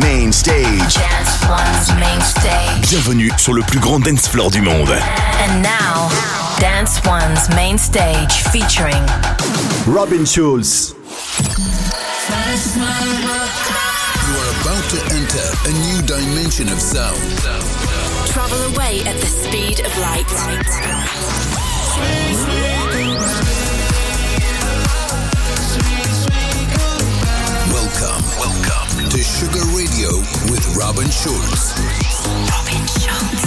Main Stage. Dance One's main stage. Bienvenue sur le plus grand dance floor du monde. And now, Dance One's main stage featuring Robin Schulz. You are about to enter a new dimension of sound. Travel away at the speed of light. Welcome, welcome to Sugar Radio with Robin Schulz. Robin Schulz.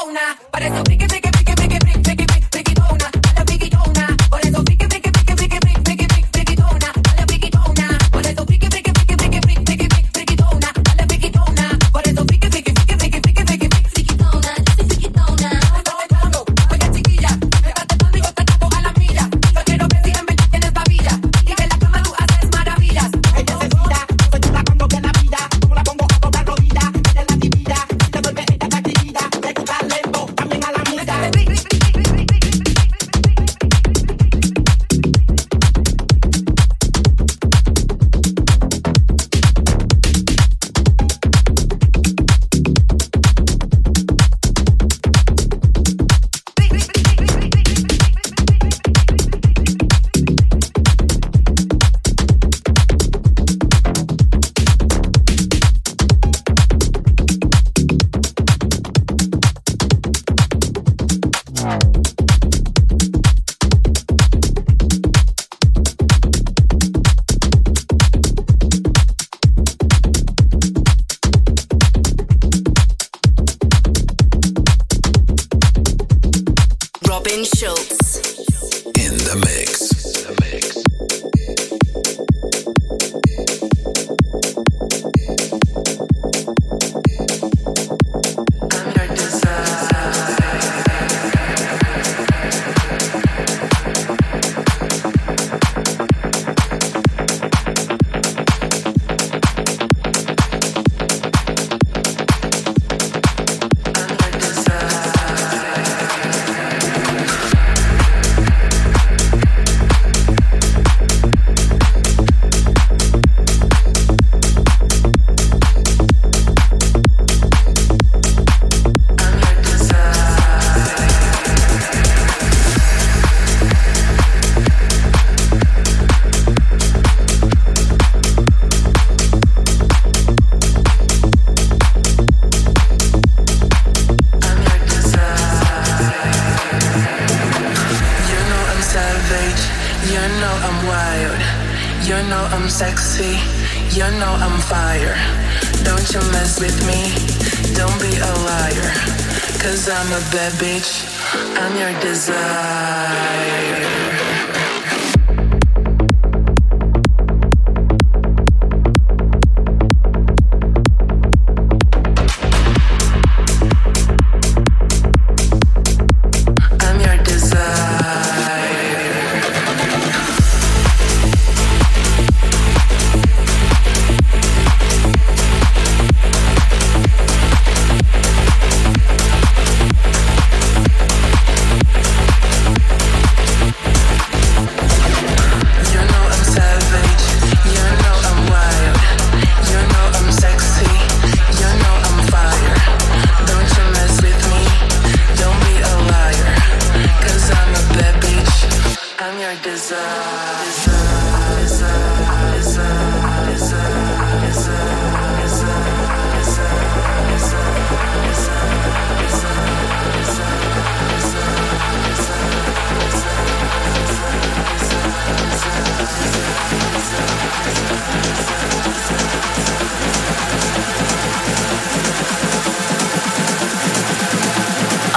persona. Para eso, que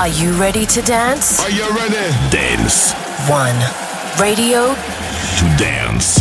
Are you ready to dance? Are you ready? Dance. One. Radio. To dance.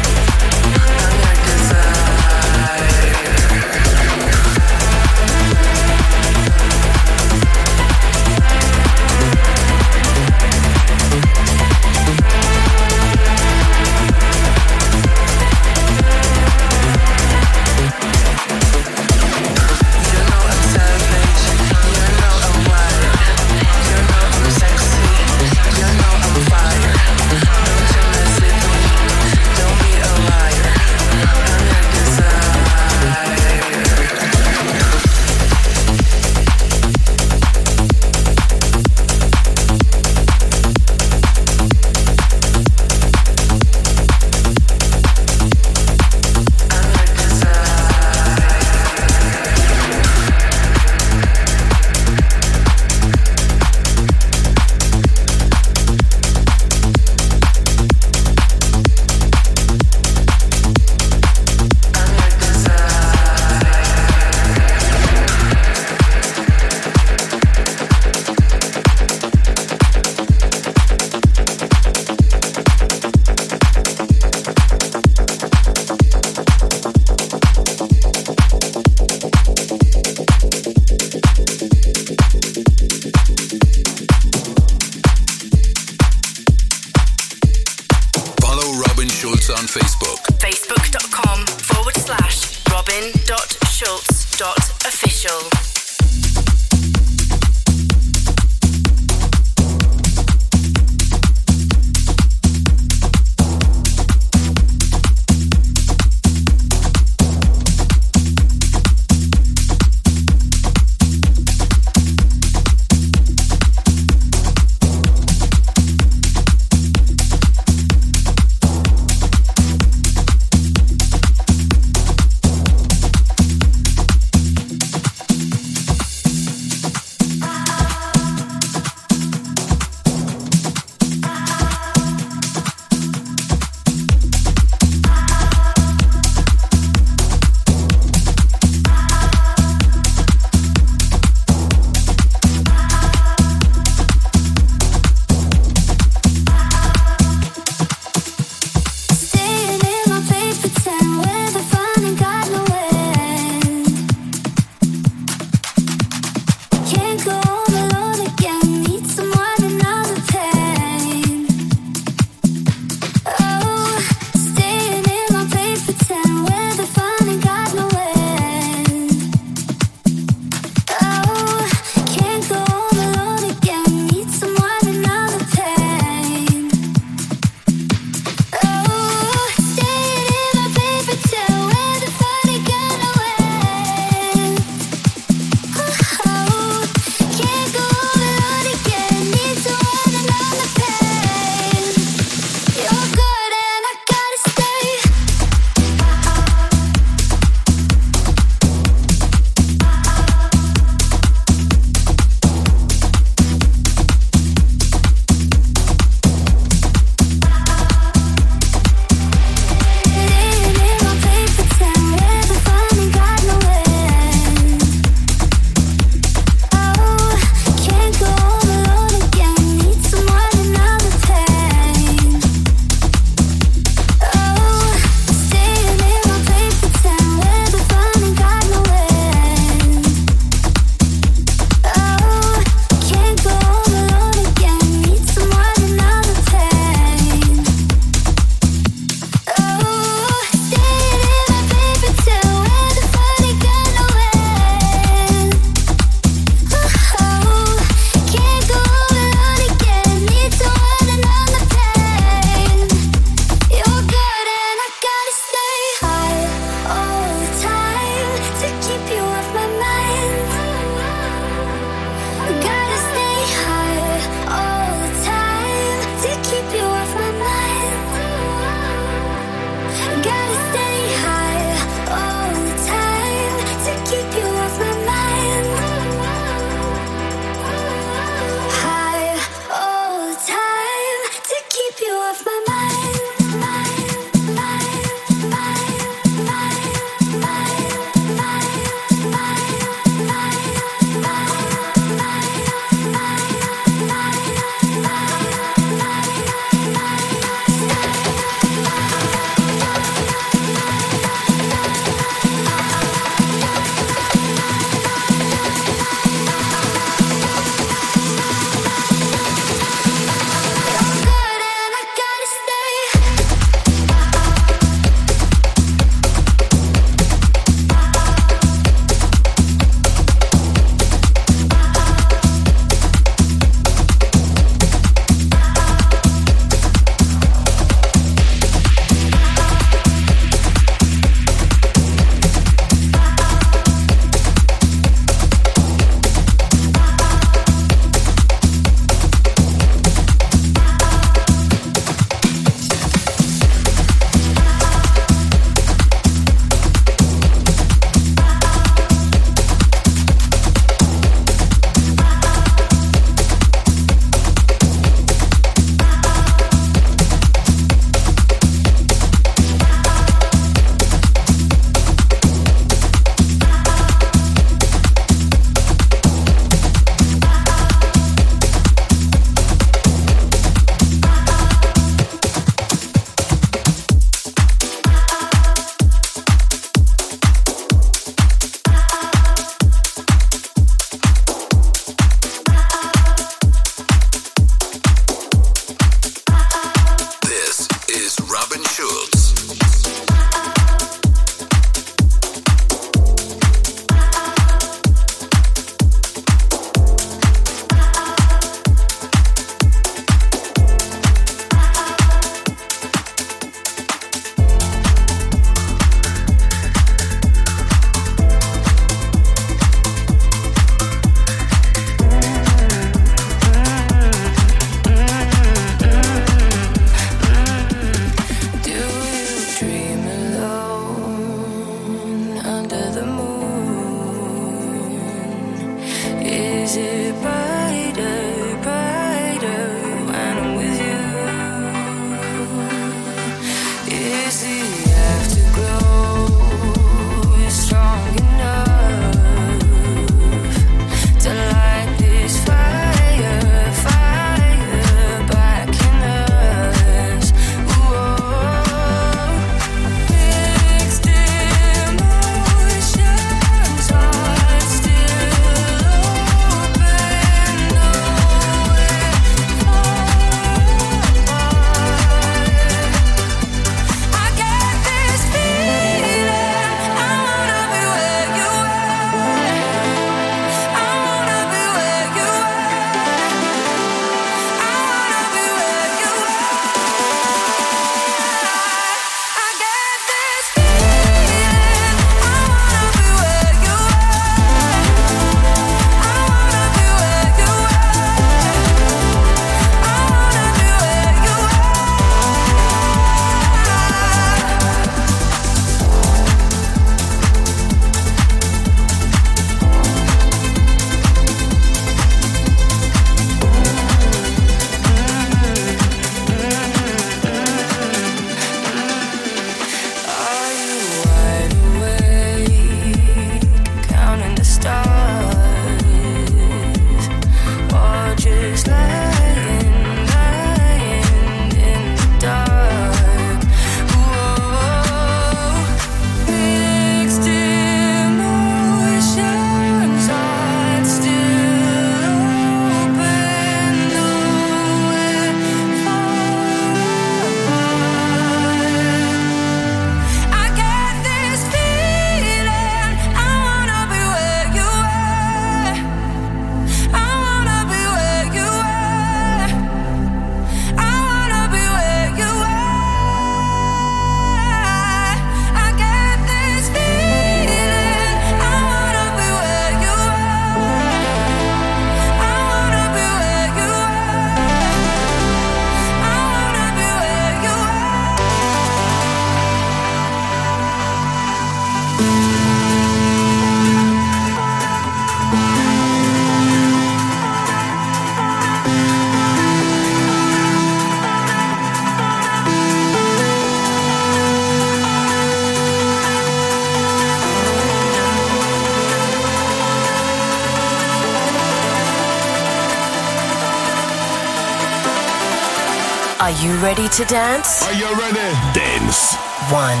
To dance? Are you ready? Dance. One.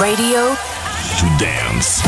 Radio to dance.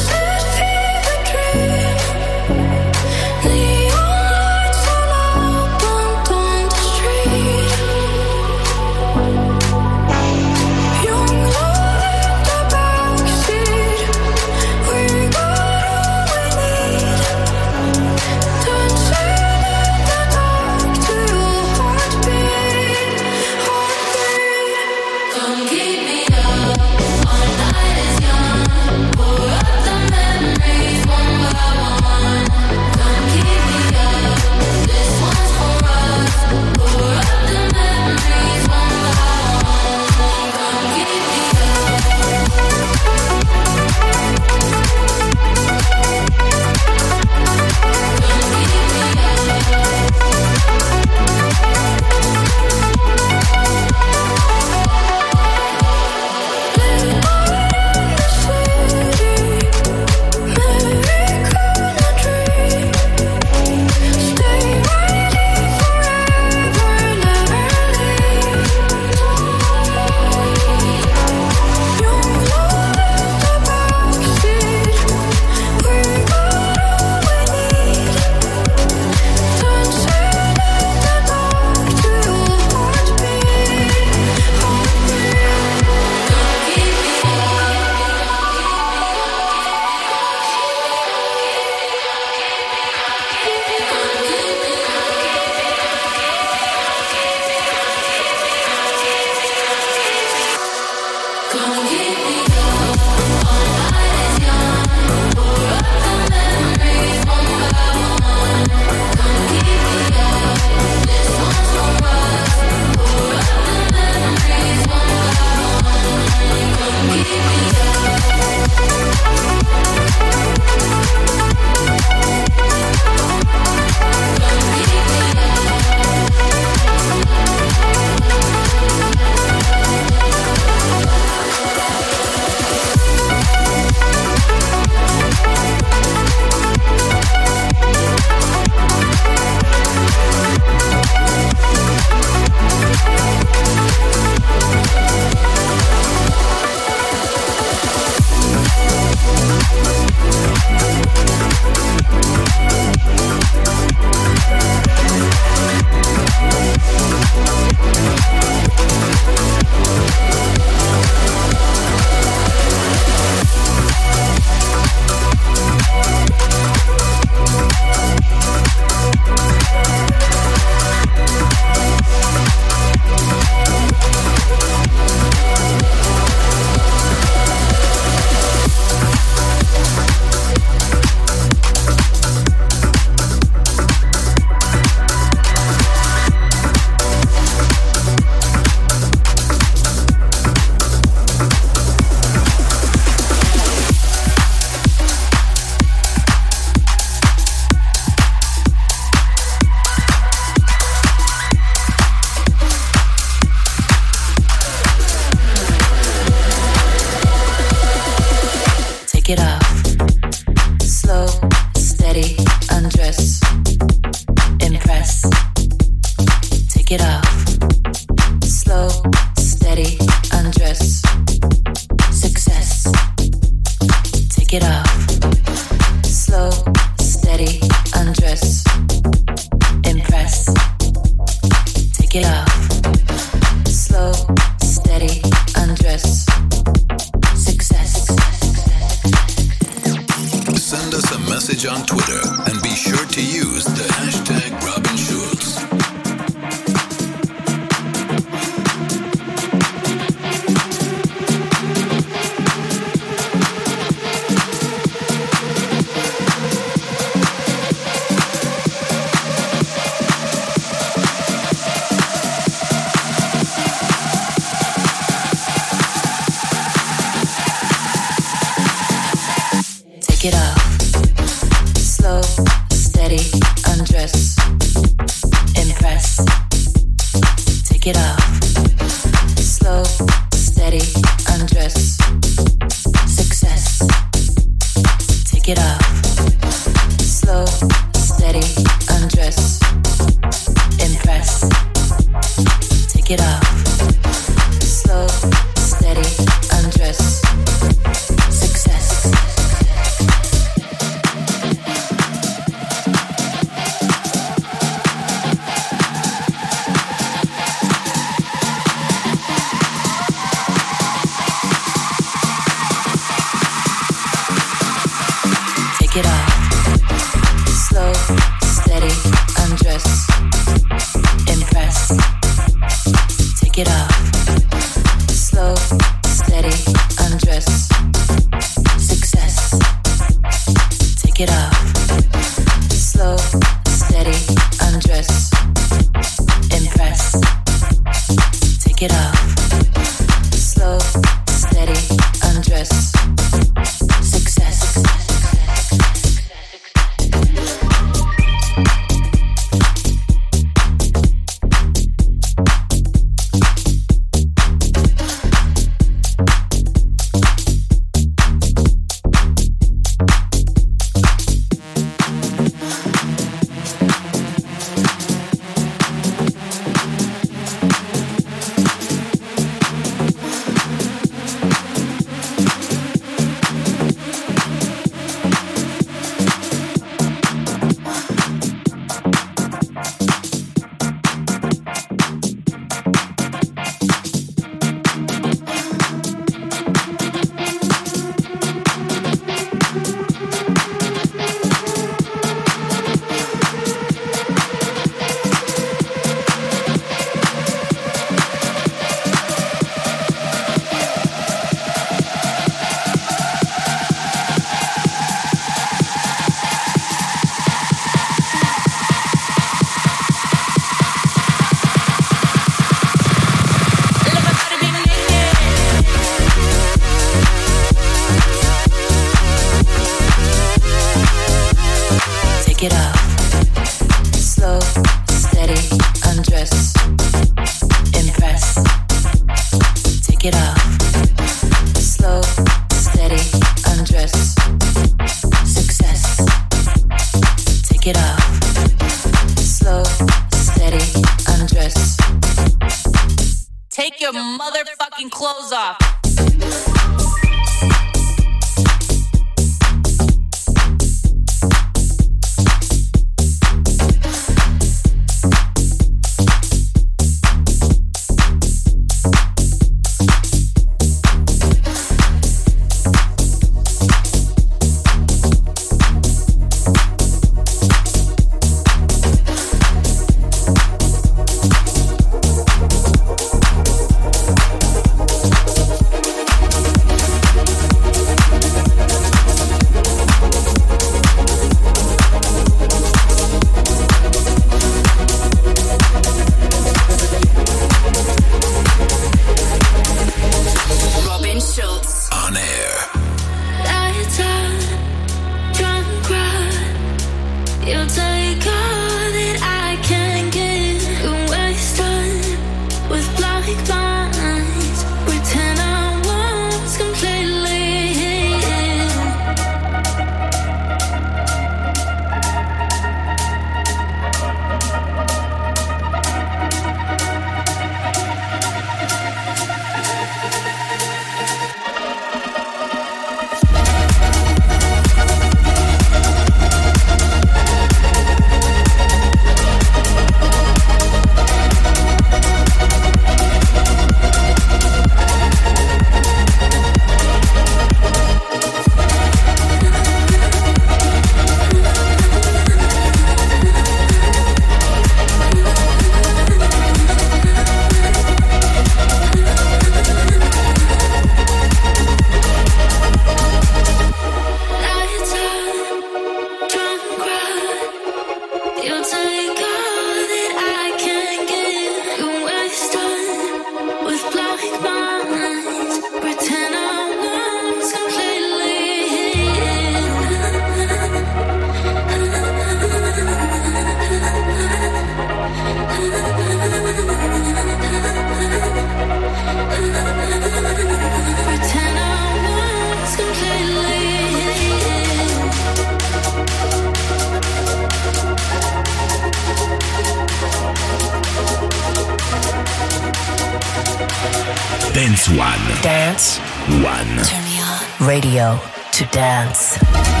Dance One. Dance One. Turn me on. Radio to dance.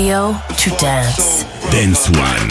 Radio to dance. Dance One.